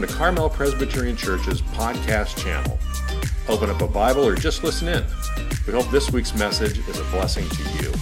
welcome to Carmel Presbyterian Church's podcast channel. Open up a Bible or just listen in. We hope this week's message is a blessing to you.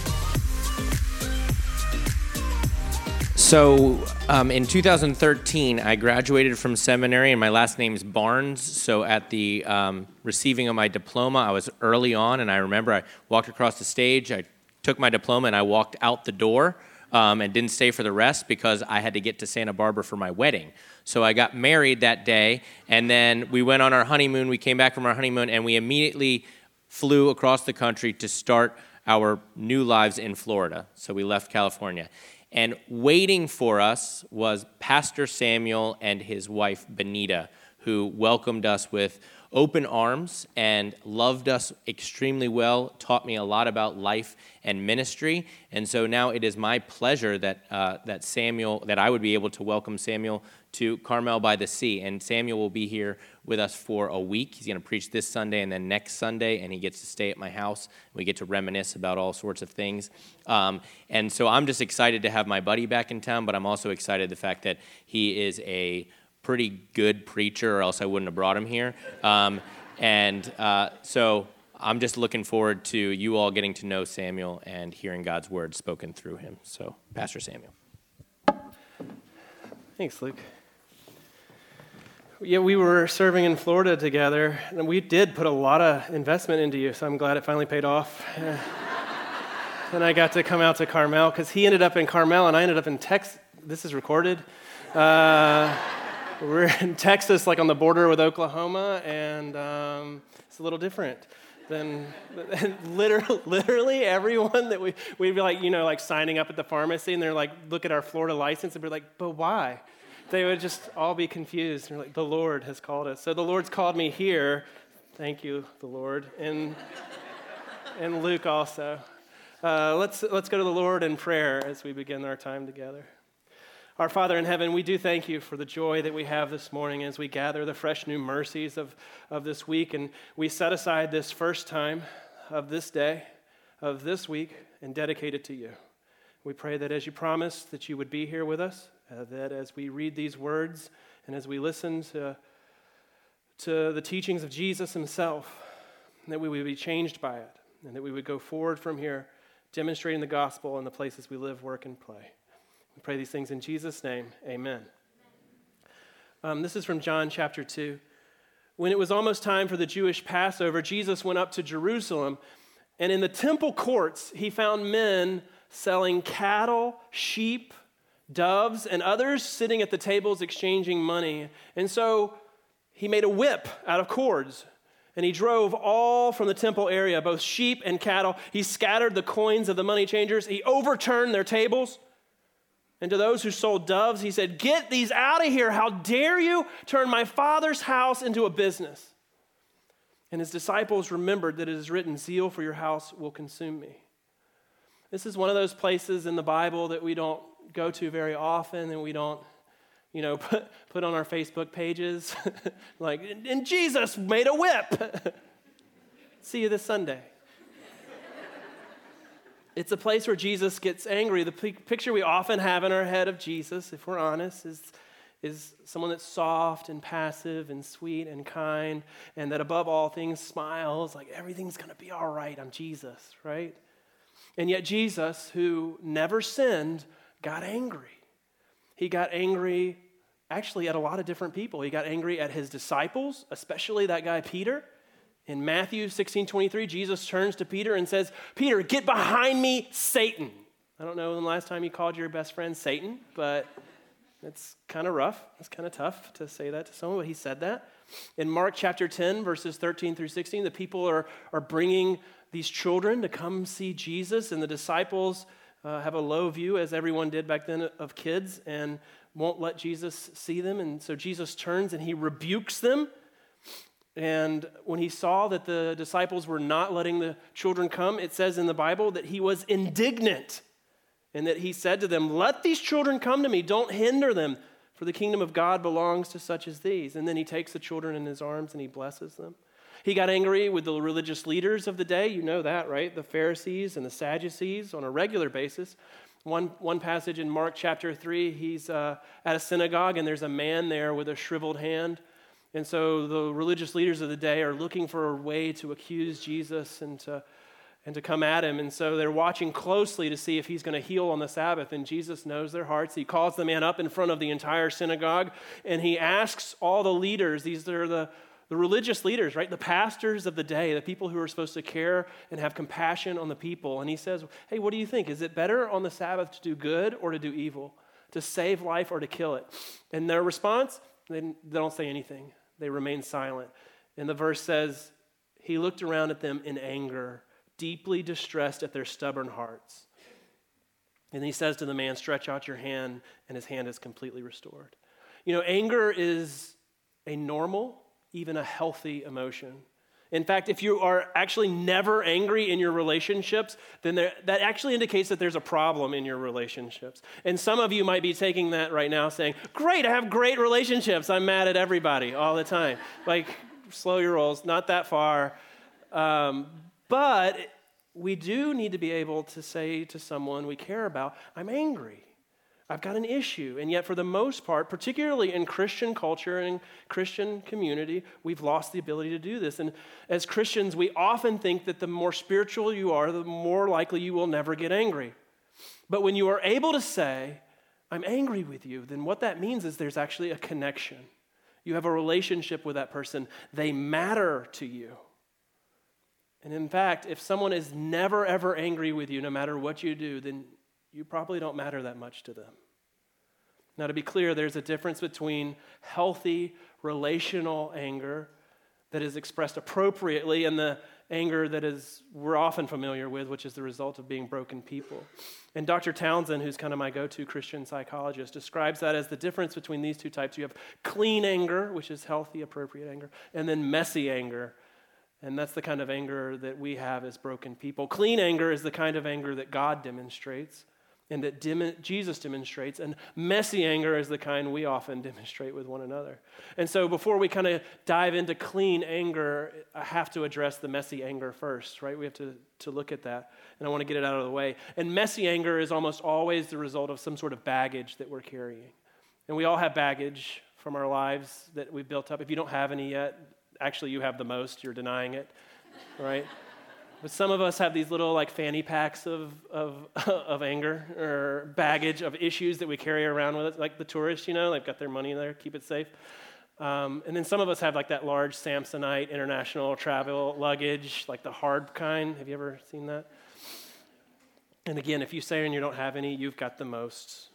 So, um, in 2013, I graduated from seminary, and my last name is Barnes. So, at the um, receiving of my diploma, I was early on, and I remember I walked across the stage, I took my diploma, and I walked out the door um, and didn't stay for the rest because I had to get to Santa Barbara for my wedding. So I got married that day, and then we went on our honeymoon. We came back from our honeymoon, and we immediately flew across the country to start our new lives in Florida. So we left California. And waiting for us was Pastor Samuel and his wife, Benita, who welcomed us with open arms and loved us extremely well, taught me a lot about life and ministry. And so now it is my pleasure that, uh, that Samuel, that I would be able to welcome Samuel to Carmel by the Sea. And Samuel will be here with us for a week. He's going to preach this Sunday and then next Sunday, and he gets to stay at my house. We get to reminisce about all sorts of things. Um, and so I'm just excited to have my buddy back in town, but I'm also excited the fact that he is a pretty good preacher, or else I wouldn't have brought him here. Um, and uh, so I'm just looking forward to you all getting to know Samuel and hearing God's word spoken through him. So, Pastor Samuel. Thanks, Luke. Yeah, we were serving in Florida together, and we did put a lot of investment into you, so I'm glad it finally paid off. and I got to come out to Carmel because he ended up in Carmel and I ended up in Texas. This is recorded. Uh, we're in Texas, like on the border with Oklahoma, and um, it's a little different than literally, literally everyone that we, we'd be like, you know, like signing up at the pharmacy, and they're like, look at our Florida license, and be like, but why? They would just all be confused. And like, the Lord has called us. So the Lord's called me here. Thank you, the Lord. And, and Luke also. Uh, let's, let's go to the Lord in prayer as we begin our time together. Our Father in heaven, we do thank you for the joy that we have this morning as we gather the fresh new mercies of, of this week. And we set aside this first time of this day, of this week, and dedicate it to you. We pray that as you promised, that you would be here with us, uh, that as we read these words and as we listen to, to the teachings of Jesus himself, that we would be changed by it, and that we would go forward from here demonstrating the gospel in the places we live, work, and play. We pray these things in Jesus' name. Amen. Um, this is from John chapter 2. When it was almost time for the Jewish Passover, Jesus went up to Jerusalem, and in the temple courts, he found men selling cattle, sheep, doves, and others sitting at the tables exchanging money. And so he made a whip out of cords and he drove all from the temple area, both sheep and cattle. He scattered the coins of the money changers. He overturned their tables. And to those who sold doves, he said, Get these out of here. How dare you turn my father's house into a business? And his disciples remembered that it is written, Zeal for your house will consume me. This is one of those places in the Bible that we don't go to very often and we don't, you know, put, put on our Facebook pages. like, and Jesus made a whip. See you this Sunday. It's a place where Jesus gets angry. The picture we often have in our head of Jesus, if we're honest, is, is someone that's soft and passive and sweet and kind, and that above all things smiles, like everything's going to be all right. I'm Jesus, right? And yet, Jesus, who never sinned, got angry. He got angry actually at a lot of different people. He got angry at his disciples, especially that guy Peter. In Matthew 16 23, Jesus turns to Peter and says, Peter, get behind me, Satan. I don't know when the last time you called your best friend Satan, but it's kind of rough. It's kind of tough to say that to someone, but he said that. In Mark chapter 10, verses 13 through 16, the people are, are bringing these children to come see Jesus, and the disciples uh, have a low view, as everyone did back then, of kids, and won't let Jesus see them. And so Jesus turns and he rebukes them and when he saw that the disciples were not letting the children come, it says in the Bible that he was indignant and that he said to them, Let these children come to me, don't hinder them, for the kingdom of God belongs to such as these. And then he takes the children in his arms and he blesses them. He got angry with the religious leaders of the day. You know that, right? The Pharisees and the Sadducees on a regular basis One, one passage in Mark chapter 3, he's uh, at a synagogue and there's a man there with a shriveled hand. And so the religious leaders of the day are looking for a way to accuse Jesus and to, and to come at him. And so they're watching closely to see if he's going to heal on the Sabbath. And Jesus knows their hearts. He calls the man up in front of the entire synagogue and he asks all the leaders, these are the, the religious leaders, right? The pastors of the day, the people who are supposed to care and have compassion on the people. And he says, Hey, what do you think? Is it better on the Sabbath to do good or to do evil? To save life or to kill it? And their response, they, don't say anything. They remain silent. And the verse says, He looked around at them in anger, deeply distressed at their stubborn hearts. And he says to the man, Stretch out your hand, and his hand is completely restored. You know, anger is a normal even a healthy emotion. In fact, if you are actually never angry in your relationships, then there, that actually indicates that there's a problem in your relationships. And some of you might be taking that right now saying, Great, I have great relationships. I'm mad at everybody all the time. like, slow your rolls, not that far. Um, but we do need to be able to say to someone we care about, I'm angry. I've got an issue. And yet, for the most part, particularly in Christian culture and Christian community, we've lost the ability to do this. And as Christians, we often think that the more spiritual you are, the more likely you will never get angry. But when you are able to say, I'm angry with you, then what that means is there's actually a connection. You have a relationship with that person, they matter to you. And in fact, if someone is never, ever angry with you, no matter what you do, then you probably don't matter that much to them. Now, to be clear, there's a difference between healthy relational anger that is expressed appropriately and the anger that is we're often familiar with, which is the result of being broken people. And Dr. Townsend, who's kind of my go-to Christian psychologist, describes that as the difference between these two types. You have clean anger, which is healthy, appropriate anger, and then messy anger. And that's the kind of anger that we have as broken people. Clean anger is the kind of anger that God demonstrates and that dim- Jesus demonstrates. And messy anger is the kind we often demonstrate with one another. And so before we kind of dive into clean anger, I have to address the messy anger first, right? We have to, to look at that. And I want to get it out of the way. And messy anger is almost always the result of some sort of baggage that we're carrying. And we all have baggage from our lives that we've built up. If you don't have any yet, actually, you have the most, you're denying it, right? But some of us have these little like fanny packs of, of, of anger or baggage of issues that we carry around with us, like the tourists, you know, they've got their money there, keep it safe. Um, and then some of us have like that large Samsonite international travel luggage, like the hard kind. Have you ever seen that? And again, if you say and you don't have any, you've got the most.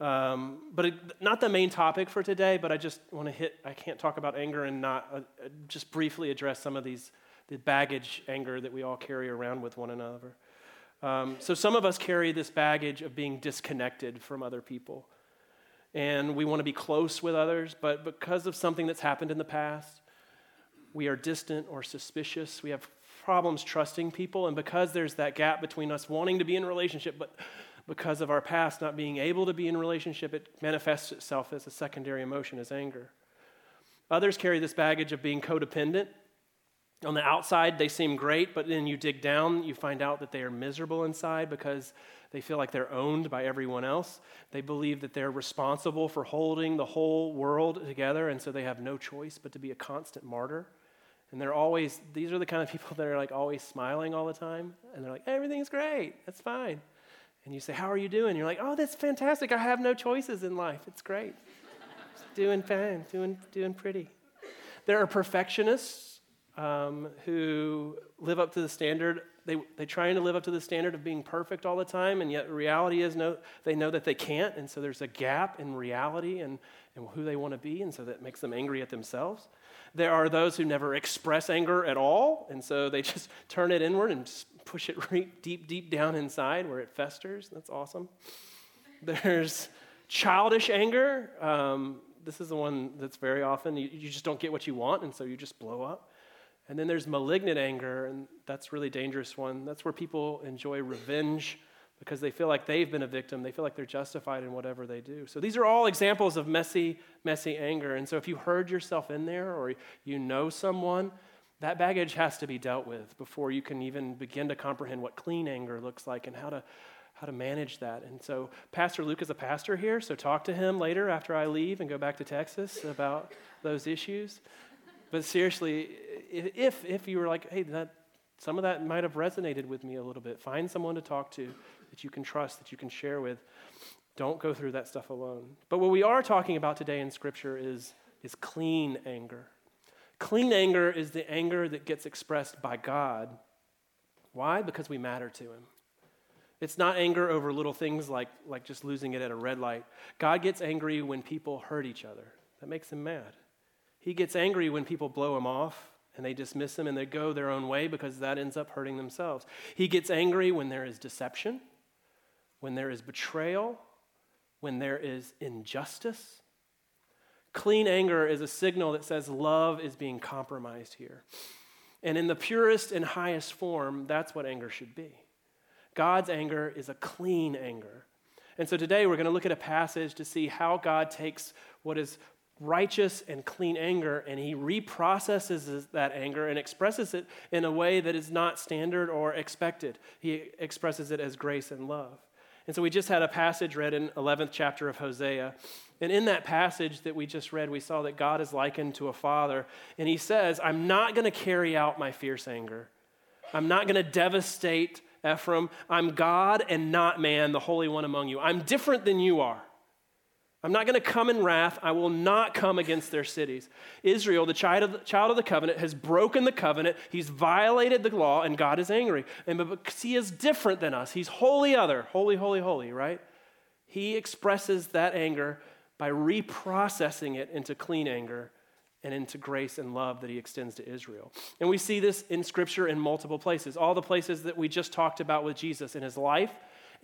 Um, but it, not the main topic for today, but I just want to hit, I can't talk about anger and not uh, just briefly address some of these the baggage anger that we all carry around with one another. Um, so some of us carry this baggage of being disconnected from other people. And we want to be close with others, but because of something that's happened in the past, we are distant or suspicious. We have problems trusting people. And because there's that gap between us wanting to be in relationship, but because of our past not being able to be in relationship, it manifests itself as a secondary emotion, as anger. Others carry this baggage of being codependent on the outside, they seem great, but then you dig down, you find out that they are miserable inside because they feel like they're owned by everyone else. They believe that they're responsible for holding the whole world together, and so they have no choice but to be a constant martyr. And they're always, these are the kind of people that are like always smiling all the time, and they're like, everything's great, that's fine. And you say, How are you doing? You're like, Oh, that's fantastic. I have no choices in life. It's great. doing fine, doing, doing pretty. There are perfectionists um, who live up to the standard. They, they're trying to live up to the standard of being perfect all the time, and yet reality is no, they know that they can't, and so there's a gap in reality and, and who they want to be, and so that makes them angry at themselves. There are those who never express anger at all, and so they just turn it inward and push it deep, deep down inside where it festers. That's awesome. There's childish anger. Um, this is the one that's very often you, you just don't get what you want, and so you just blow up. And then there's malignant anger, and that's really dangerous one. That's where people enjoy revenge because they feel like they've been a victim. They feel like they're justified in whatever they do. So these are all examples of messy, messy anger. And so if you heard yourself in there or you know someone, that baggage has to be dealt with before you can even begin to comprehend what clean anger looks like and how to, how to manage that. And so, Pastor Luke is a pastor here, so talk to him later after I leave and go back to Texas about those issues. But seriously, if, if you were like, hey, that, some of that might have resonated with me a little bit, find someone to talk to that you can trust, that you can share with. Don't go through that stuff alone. But what we are talking about today in Scripture is, is clean anger. Clean anger is the anger that gets expressed by God. Why? Because we matter to Him. It's not anger over little things like, like just losing it at a red light. God gets angry when people hurt each other. That makes him mad. He gets angry when people blow him off and they dismiss him and they go their own way because that ends up hurting themselves. He gets angry when there is deception, when there is betrayal, when there is injustice. Clean anger is a signal that says love is being compromised here. And in the purest and highest form, that's what anger should be. God's anger is a clean anger. And so today we're going to look at a passage to see how God takes what is righteous and clean anger and he reprocesses that anger and expresses it in a way that is not standard or expected. He expresses it as grace and love. And so we just had a passage read in 11th chapter of Hosea. And in that passage that we just read, we saw that God is likened to a father. And he says, I'm not going to carry out my fierce anger. I'm not going to devastate Ephraim, I'm God and not man, the Holy One among you. I'm different than you are. I'm not going to come in wrath. I will not come against their cities. Israel, the child, of the child of the covenant, has broken the covenant. He's violated the law, and God is angry. And because he is different than us, he's holy other, holy, holy, holy, right? He expresses that anger by reprocessing it into clean anger and into grace and love that he extends to Israel. And we see this in Scripture in multiple places, all the places that we just talked about with Jesus in his life,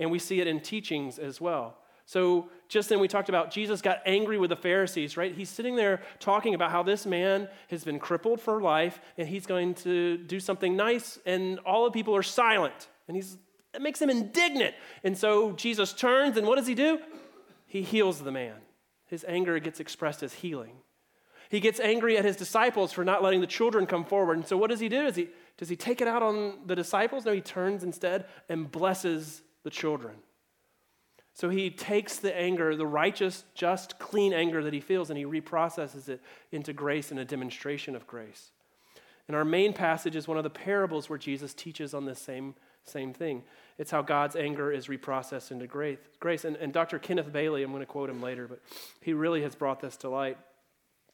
and we see it in teachings as well. So, just then we talked about Jesus got angry with the Pharisees, right? He's sitting there talking about how this man has been crippled for life and he's going to do something nice, and all the people are silent. And he's, it makes him indignant. And so Jesus turns, and what does he do? He heals the man. His anger gets expressed as healing. He gets angry at his disciples for not letting the children come forward. And so what does he do? Is he, does he take it out on the disciples? No, he turns instead and blesses the children. So he takes the anger, the righteous, just, clean anger that he feels, and he reprocesses it into grace and a demonstration of grace. And our main passage is one of the parables where Jesus teaches on this same, same thing. It's how God's anger is reprocessed into grace. And, and Dr. Kenneth Bailey, I'm going to quote him later, but he really has brought this to light.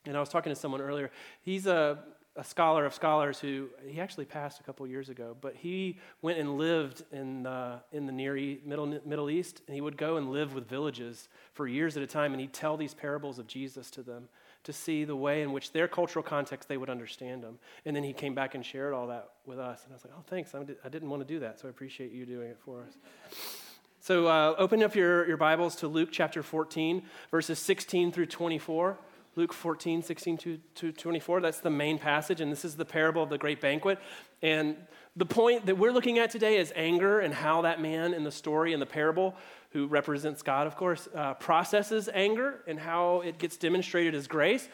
And I was talking to someone earlier. He's a, a scholar of scholars who he actually passed a couple years ago, but he went and lived in the, in the Near Middle, Middle East, and he would go and live with villages for years at a time, and he'd tell these parables of Jesus to them to see the way in which their cultural context they would understand them. And then he came back and shared all that with us, and I was like, oh, thanks. I didn't want to do that, so I appreciate you doing it for us. So uh, open up your, your Bibles to Luke chapter 14, verses 16 through 24. Luke 14, 16 to, to 24. That's the main passage, and this is the parable of the great banquet. And the point that we're looking at today is anger and how that man in the story, in the parable, who represents God, of course, uh, processes anger and how it gets demonstrated as grace.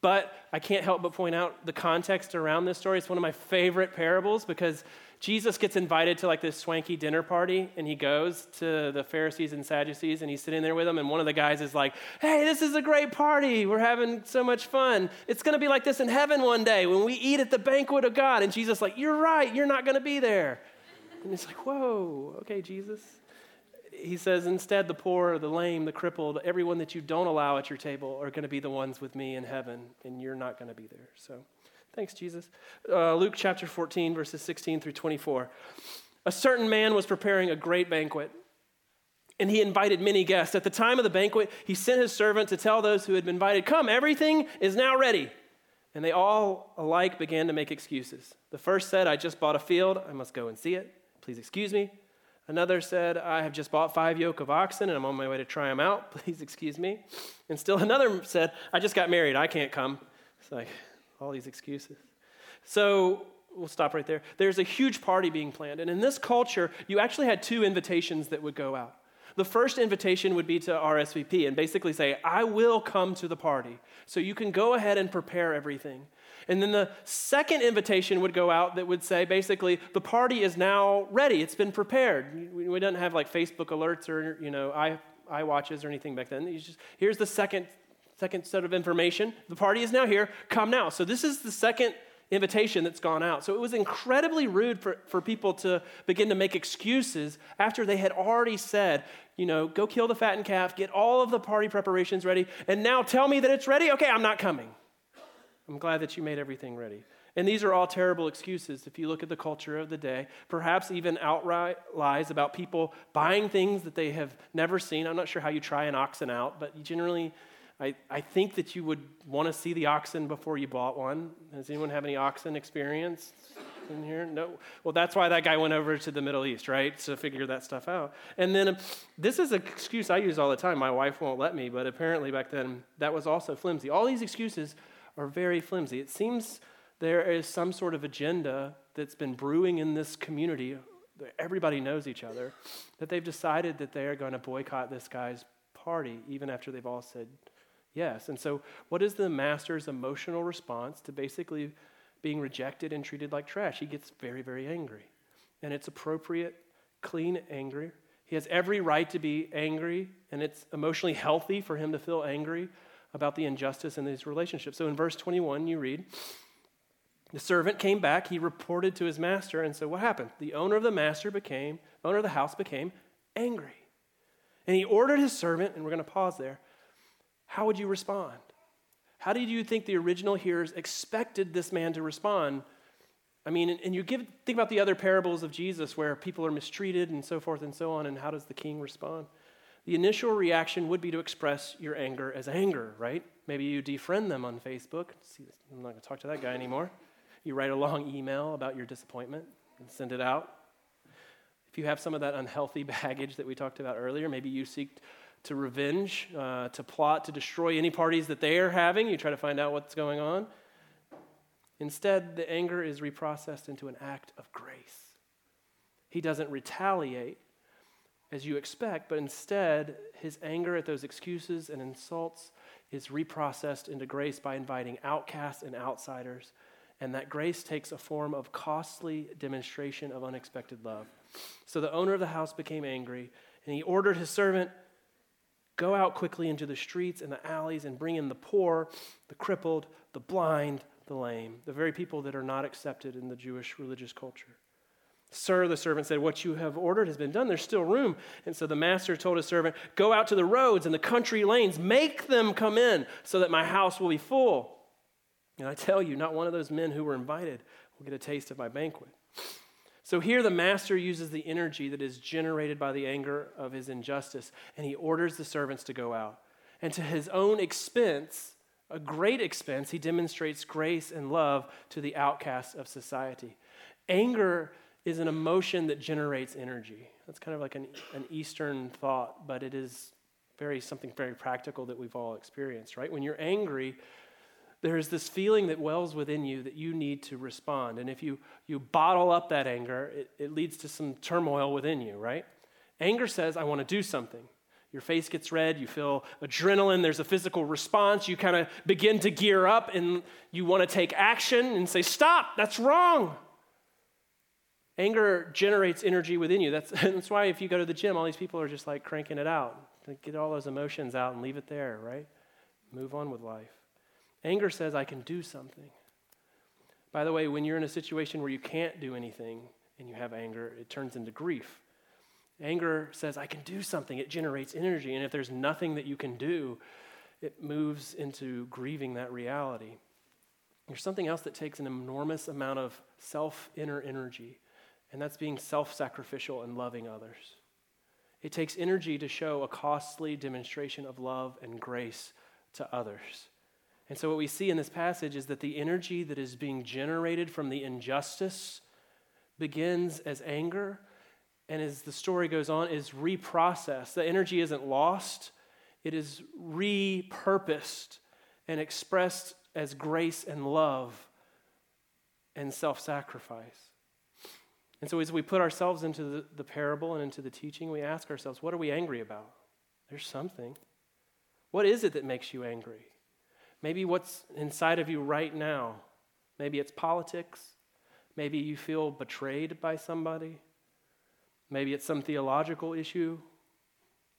But I can't help but point out the context around this story. It's one of my favorite parables because Jesus gets invited to like this swanky dinner party and he goes to the Pharisees and Sadducees and he's sitting there with them. And one of the guys is like, Hey, this is a great party. We're having so much fun. It's going to be like this in heaven one day when we eat at the banquet of God. And Jesus, like, You're right. You're not going to be there. And it's like, Whoa, okay, Jesus he says, instead, the poor, the lame, the crippled, everyone that you don't allow at your table are going to be the ones with me in heaven, and you're not going to be there. So thanks, Jesus. Uh, Luke chapter 14, verses 16 through 24. A certain man was preparing a great banquet, and he invited many guests. At the time of the banquet, he sent his servant to tell those who had been invited, Come, everything is now ready. And they all alike began to make excuses. The first said, I just bought a field, I must go and see it. Please excuse me. Another said, I have just bought five yoke of oxen and I'm on my way to try them out. Please excuse me. And still another said, I just got married. I can't come. It's like all these excuses. So we'll stop right there. There's a huge party being planned. And in this culture, you actually had two invitations that would go out. the first invitation would be to RSVP and basically say, I will come to the party. So you can go ahead and prepare everything. And then the second invitation would go out that would say basically, the party is now ready, it's been prepared. We, we didn't have like Facebook alerts or, you know, i iWatches or anything back then. Just, here's the second, second set of information. The party is now here, come now. So this is the second invitation that's gone out. So it was incredibly rude for, for people to begin to make excuses after they had already said, you know, go kill the fattened calf, get all of the party preparations ready, and now tell me that it's ready? Okay, I'm not coming. I'm glad that you made everything ready. And these are all terrible excuses if you look at the culture of the day. Perhaps even outright lies about people buying things that they have never seen. I'm not sure how you try an oxen out, but generally, I, I think that you would want to see the oxen before you bought one. Does anyone have any oxen experience in here? No. Well, that's why that guy went over to the Middle East, right? To figure that stuff out. And then um, this is an excuse I use all the time. My wife won't let me, but apparently back then that was also flimsy. All these excuses are very flimsy. It seems there is some sort of agenda that's been brewing in this community. Everybody knows each other, that they've decided that they are going to boycott this guy's party, even after they've all said yes. And so, what is the master's emotional response to basically being rejected and treated like trash? He gets very, very angry. And it's appropriate, clean anger. He has every right to be angry, and it's emotionally healthy for him to feel angry about the injustice in these relationships. So in verse 21, you read, the servant came back, he reported to his master, and so what happened? The owner of the master became, owner of the house became angry. And he ordered his servant, and we're going to pause there. How would you respond? How did you think the original hearers expected this man to respond? I mean, and you give, think about the other parables of Jesus where people are mistreated and so forth and so on, and how does the king respond? the initial reaction would be to express your anger as anger, right? Maybe you defriend them on Facebook. I'm not going to talk to that guy anymore. You write a long email about your disappointment and send it out. If you have some of that unhealthy baggage that we talked about earlier, maybe you seek to revenge, uh, to plot to destroy any parties that they are having. You try to find out what's going on. Instead, the anger is reprocessed into an act of grace. He doesn't retaliate, as you expect, but instead, his anger at those excuses and insults is reprocessed into grace by inviting outcasts and outsiders. And that grace takes a form of costly demonstration of unexpected love. So the owner of the house became angry, and he ordered his servant, Go out quickly into the streets and the alleys and bring in the poor, the crippled, the blind, the lame, the very people that are not accepted in the Jewish religious culture. Sir, the servant said, What you have ordered has been done. There's still room. And so the master told his servant, Go out to the roads and the country lanes, make them come in so that my house will be full. And I tell you, not one of those men who were invited will get a taste of my banquet. So here the master uses the energy that is generated by the anger of his injustice, and he orders the servants to go out. And to his own expense, a great expense, he demonstrates grace and love to the outcasts of society. Anger is an emotion that generates energy. That's kind of like an, an Eastern thought, but it is very something very practical that we've all experienced, right? When you're angry, there is this feeling that wells within you that you need to respond. And if you, you bottle up that anger, it, it leads to some turmoil within you, right? Anger says, I want to do something. Your face gets red, you feel adrenaline, there's a physical response. You kind of begin to gear up and you want to take action and say, Stop, that's wrong. Anger generates energy within you. That's, that's why if you go to the gym, all these people are just like cranking it out. Get all those emotions out and leave it there, right? Move on with life. Anger says, I can do something. By the way, when you're in a situation where you can't do anything and you have anger, it turns into grief. Anger says, I can do something. It generates energy. And if there's nothing that you can do, it moves into grieving that reality. There's something else that takes an enormous amount of self inner energy and that's being self sacrificial and loving others. It takes energy to show a costly demonstration of love and grace to others. And so, what we see in this passage is that the energy that is being generated from the injustice begins as anger, and as the story goes on, is reprocessed. The energy isn't lost, it is repurposed and expressed as grace and love and self sacrifice. And so, as we put ourselves into the, the parable and into the teaching, we ask ourselves, what are we angry about? There's something. What is it that makes you angry? Maybe what's inside of you right now. Maybe it's politics. Maybe you feel betrayed by somebody. Maybe it's some theological issue.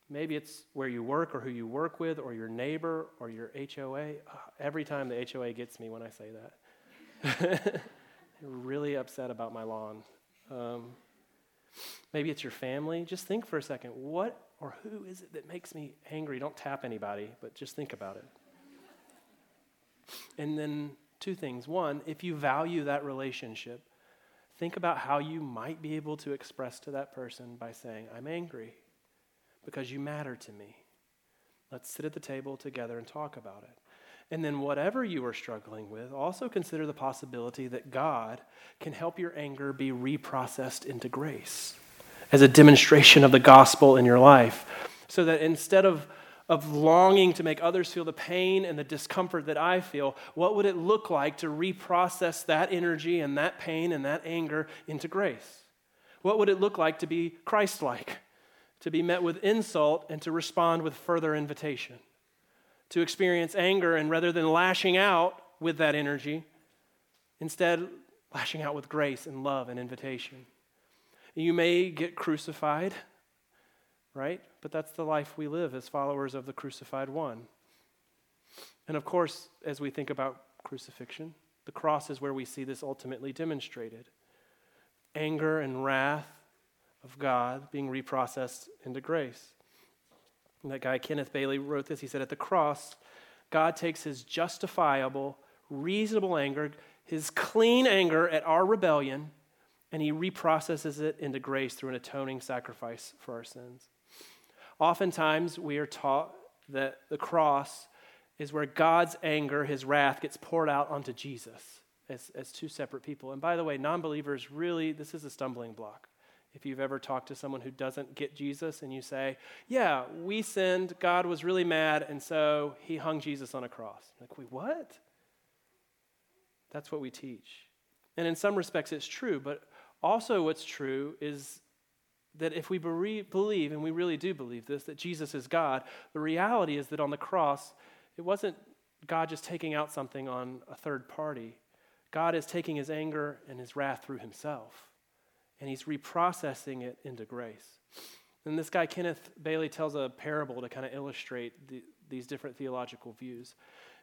Maybe it's where you work or who you work with or your neighbor or your HOA. every time the HOA gets me when I say that. Really upset about my lawn. Um, maybe it's your family. Just think for a second what or who is it that makes me angry? Don't tap anybody, but just think about it. And then, two things. One, if you value that relationship, think about how you might be able to express to that person by saying, I'm angry because you matter to me. Let's sit at the table together and talk about it. And then, whatever you are struggling with, also consider the possibility that God can help your anger be reprocessed into grace as a demonstration of the gospel in your life. So that instead of, of longing to make others feel the pain and the discomfort that I feel, what would it look like to reprocess that energy and that pain and that anger into grace? What would it look like to be Christ like? To be met with insult and to respond with further invitation? to experience anger and rather than lashing out with that energy, instead lashing out with grace and love and invitation. You may get crucified, right? But that's the life we live as followers of the crucified one. And of course, as we think about crucifixion, the cross is where we see this ultimately demonstrated. Anger and wrath of God being reprocessed into grace. And that guy, Kenneth Bailey, wrote this. He said, At the cross, God takes his justifiable, reasonable anger, his clean anger at our rebellion, and he reprocesses it into grace through an atoning sacrifice for our sins. Oftentimes, we are taught that the cross is where God's anger, his wrath, gets poured out onto Jesus as, as two separate people. And by the way, non believers really, this is a stumbling block. If you've ever talked to someone who doesn't get Jesus and you say, Yeah, we sinned, God was really mad, and so he hung Jesus on a cross. Like, wait, what? That's what we teach. And in some respects, it's true, but also what's true is that if we believe, and we really do believe this, that Jesus is God, the reality is that on the cross, it wasn't God just taking out something on a third party. God is taking his anger and his wrath through himself and he's reprocessing it into grace. And this guy, Kenneth Bailey, tells a parable to kind of illustrate the, these different theological views.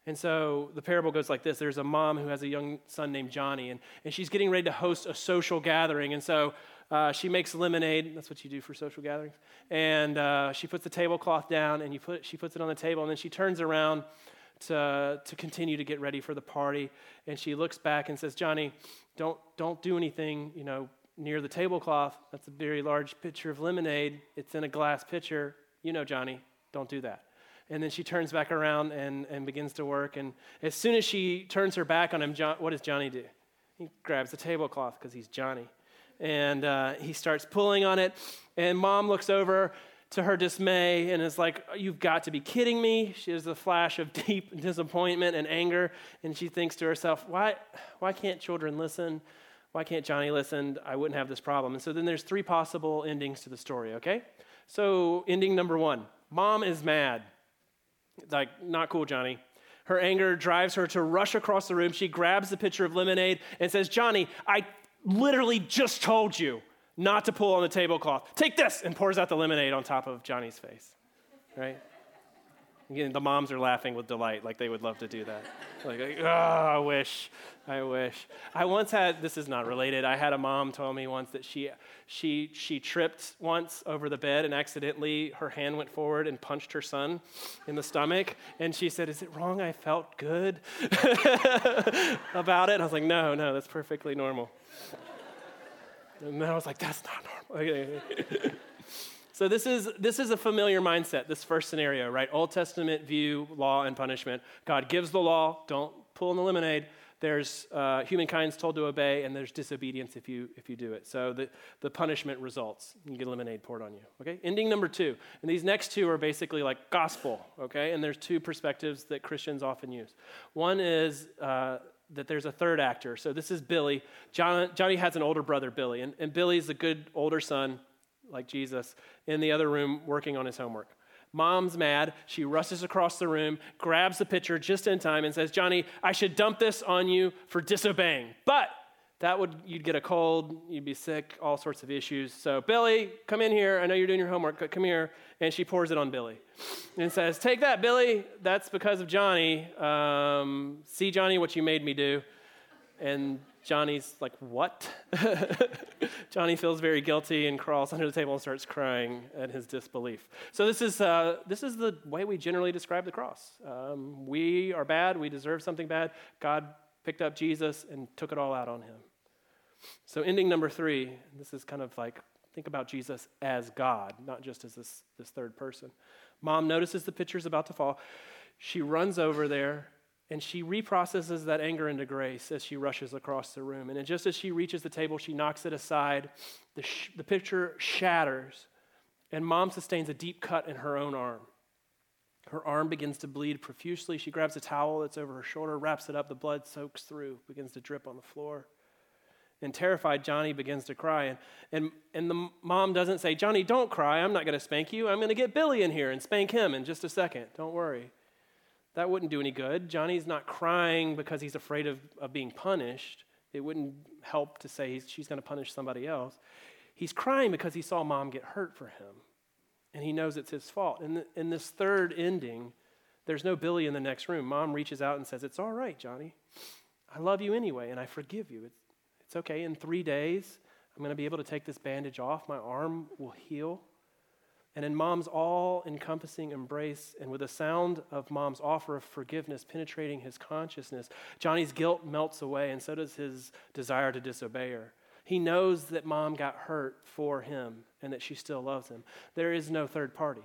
And so the parable goes like this There's a mom who has a young son named Johnny, and, and she's getting ready to host a social gathering. And so uh, she makes lemonade. That's what you do for social gatherings. And uh, she puts the tablecloth down, and you put, she puts it on the table, and then she turns around to, to continue to get ready for the party. And she looks back and says, Johnny, don't, don't do anything, you know, near the tablecloth. That's a very large pitcher of lemonade. It's in a glass pitcher. You know, Johnny, don't do that. And then she turns back around and, and begins to work. And as soon as she turns her back on him, John, what does Johnny do? He grabs the tablecloth because he's Johnny. And uh, he starts pulling on it. And mom looks over to her dismay and is like, You've got to be kidding me. She has a flash of deep disappointment and anger. And she thinks to herself, Why, why can't children listen? why can't Johnny listen? I wouldn't have this problem. And so then there's three possible endings to the story, okay? So, ending number one mom is mad. Like, not cool, Johnny. Her anger drives her to rush across the room. She grabs the pitcher of lemonade and says, Johnny, I literally just told you not to pull on the tablecloth. Take this, and pours out the lemonade on top of Johnny's face, right? Again, the moms are laughing with delight, like they would love to do that. like, oh, I wish, I wish. I once had, this is not related, I had a mom tell me once that she, she, she tripped once over the bed and accidentally her hand went forward and punched her son in the stomach. And she said, Is it wrong? I felt good about it. I was like, No, no, that's perfectly normal. And then I was like, That's not normal. So this is this is a familiar mindset. This first scenario, right? Old Testament view, law and punishment. God gives the law. Don't pull in the lemonade. There's uh, humankind's told to obey, and there's disobedience if you if you do it. So the the punishment results. You get lemonade poured on you. Okay. Ending number two, and these next two are basically like gospel. Okay, and there's two perspectives that Christians often use. One is uh, that there's a third actor. So this is Billy. John, Johnny has an older brother, Billy, and, and Billy's a good older son, like Jesus, in the other room working on his homework. Mom's mad. She rushes across the room, grabs the pitcher just in time, and says, Johnny, I should dump this on you for disobeying. But that would, you'd get a cold, you'd be sick, all sorts of issues. So, Billy, come in here. I know you're doing your homework. Come here. And she pours it on Billy and says, Take that, Billy. That's because of Johnny. Um, see, Johnny, what you made me do. And Johnny's like, What? Johnny feels very guilty and crawls under the table and starts crying at his disbelief. So, this is, uh, this is the way we generally describe the cross. Um, we are bad, we deserve something bad. God picked up Jesus and took it all out on him. So, ending number three, this is kind of like think about Jesus as God, not just as this, this third person. Mom notices the pitcher's about to fall. She runs over there and she reprocesses that anger into grace as she rushes across the room. And just as she reaches the table, she knocks it aside. The, sh- the pitcher shatters, and mom sustains a deep cut in her own arm. Her arm begins to bleed profusely. She grabs a towel that's over her shoulder, wraps it up. The blood soaks through, begins to drip on the floor. And terrified, Johnny begins to cry. And, and, and the mom doesn't say, Johnny, don't cry. I'm not going to spank you. I'm going to get Billy in here and spank him in just a second. Don't worry. That wouldn't do any good. Johnny's not crying because he's afraid of, of being punished. It wouldn't help to say she's going to punish somebody else. He's crying because he saw mom get hurt for him. And he knows it's his fault. And in this third ending, there's no Billy in the next room. Mom reaches out and says, It's all right, Johnny. I love you anyway, and I forgive you. It's, it's okay. In three days, I'm going to be able to take this bandage off. My arm will heal. And in mom's all encompassing embrace, and with the sound of mom's offer of forgiveness penetrating his consciousness, Johnny's guilt melts away, and so does his desire to disobey her. He knows that mom got hurt for him and that she still loves him. There is no third party.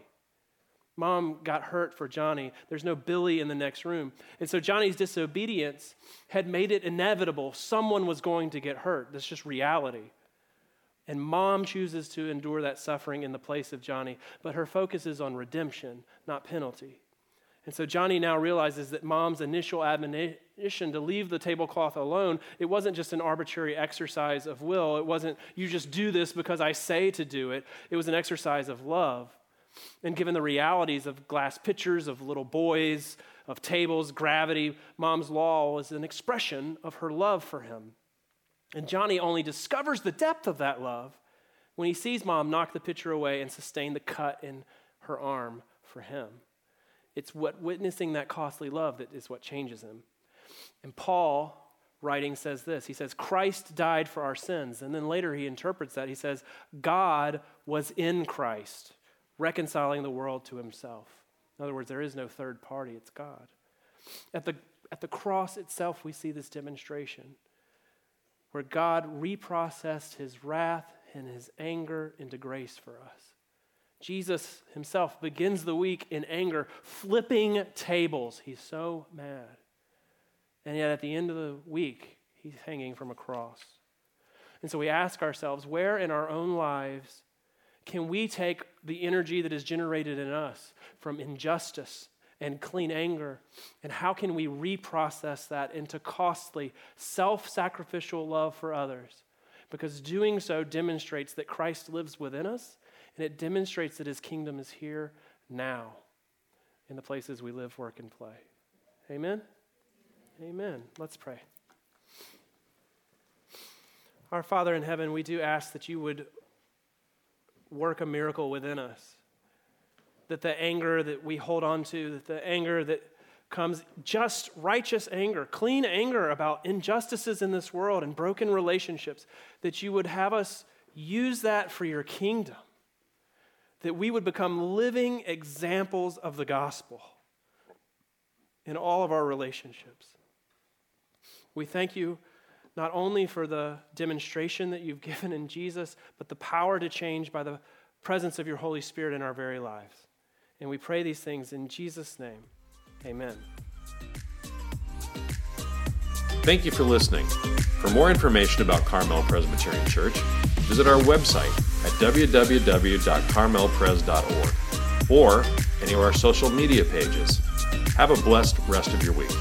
Mom got hurt for Johnny. There's no Billy in the next room. And so Johnny's disobedience had made it inevitable. Someone was going to get hurt. That's just reality. And mom chooses to endure that suffering in the place of Johnny, but her focus is on redemption, not penalty. And so Johnny now realizes that mom's initial admonition to leave the tablecloth alone, it wasn't just an arbitrary exercise of will. It wasn't, you just do this because I say to do it. It was an exercise of love. And given the realities of glass pitchers, of little boys, of tables, gravity, mom's law was an expression of her love for him. And Johnny only discovers the depth of that love when he sees mom knock the pitcher away and sustain the cut in her arm for him. It's what witnessing that costly love that is what changes him. And Paul, writing, says this He says, Christ died for our sins. And then later he interprets that. He says, God was in Christ, reconciling the world to himself. In other words, there is no third party, it's God. At the, at the cross itself, we see this demonstration where God reprocessed his wrath and his anger into grace for us. Jesus himself begins the week in anger, flipping tables. He's so mad. And yet at the end of the week, he's hanging from a cross. And so we ask ourselves where in our own lives can we take the energy that is generated in us from injustice and clean anger? And how can we reprocess that into costly, self sacrificial love for others? Because doing so demonstrates that Christ lives within us and it demonstrates that his kingdom is here now in the places we live, work, and play. Amen? Amen. Let's pray. Our Father in heaven, we do ask that you would work a miracle within us. That the anger that we hold on to, that the anger that comes just righteous anger, clean anger about injustices in this world and broken relationships, that you would have us use that for your kingdom that we would become living examples of the gospel in all of our relationships. We thank you not only for the demonstration that you've given in Jesus, but the power to change by the presence of your Holy Spirit in our very lives. And we pray these things in Jesus' name. Amen. Thank you for listening. For more information about Carmel Presbyterian Church, visit our website at www.carmelpres.org or any of our social media pages. Have a blessed rest of your week.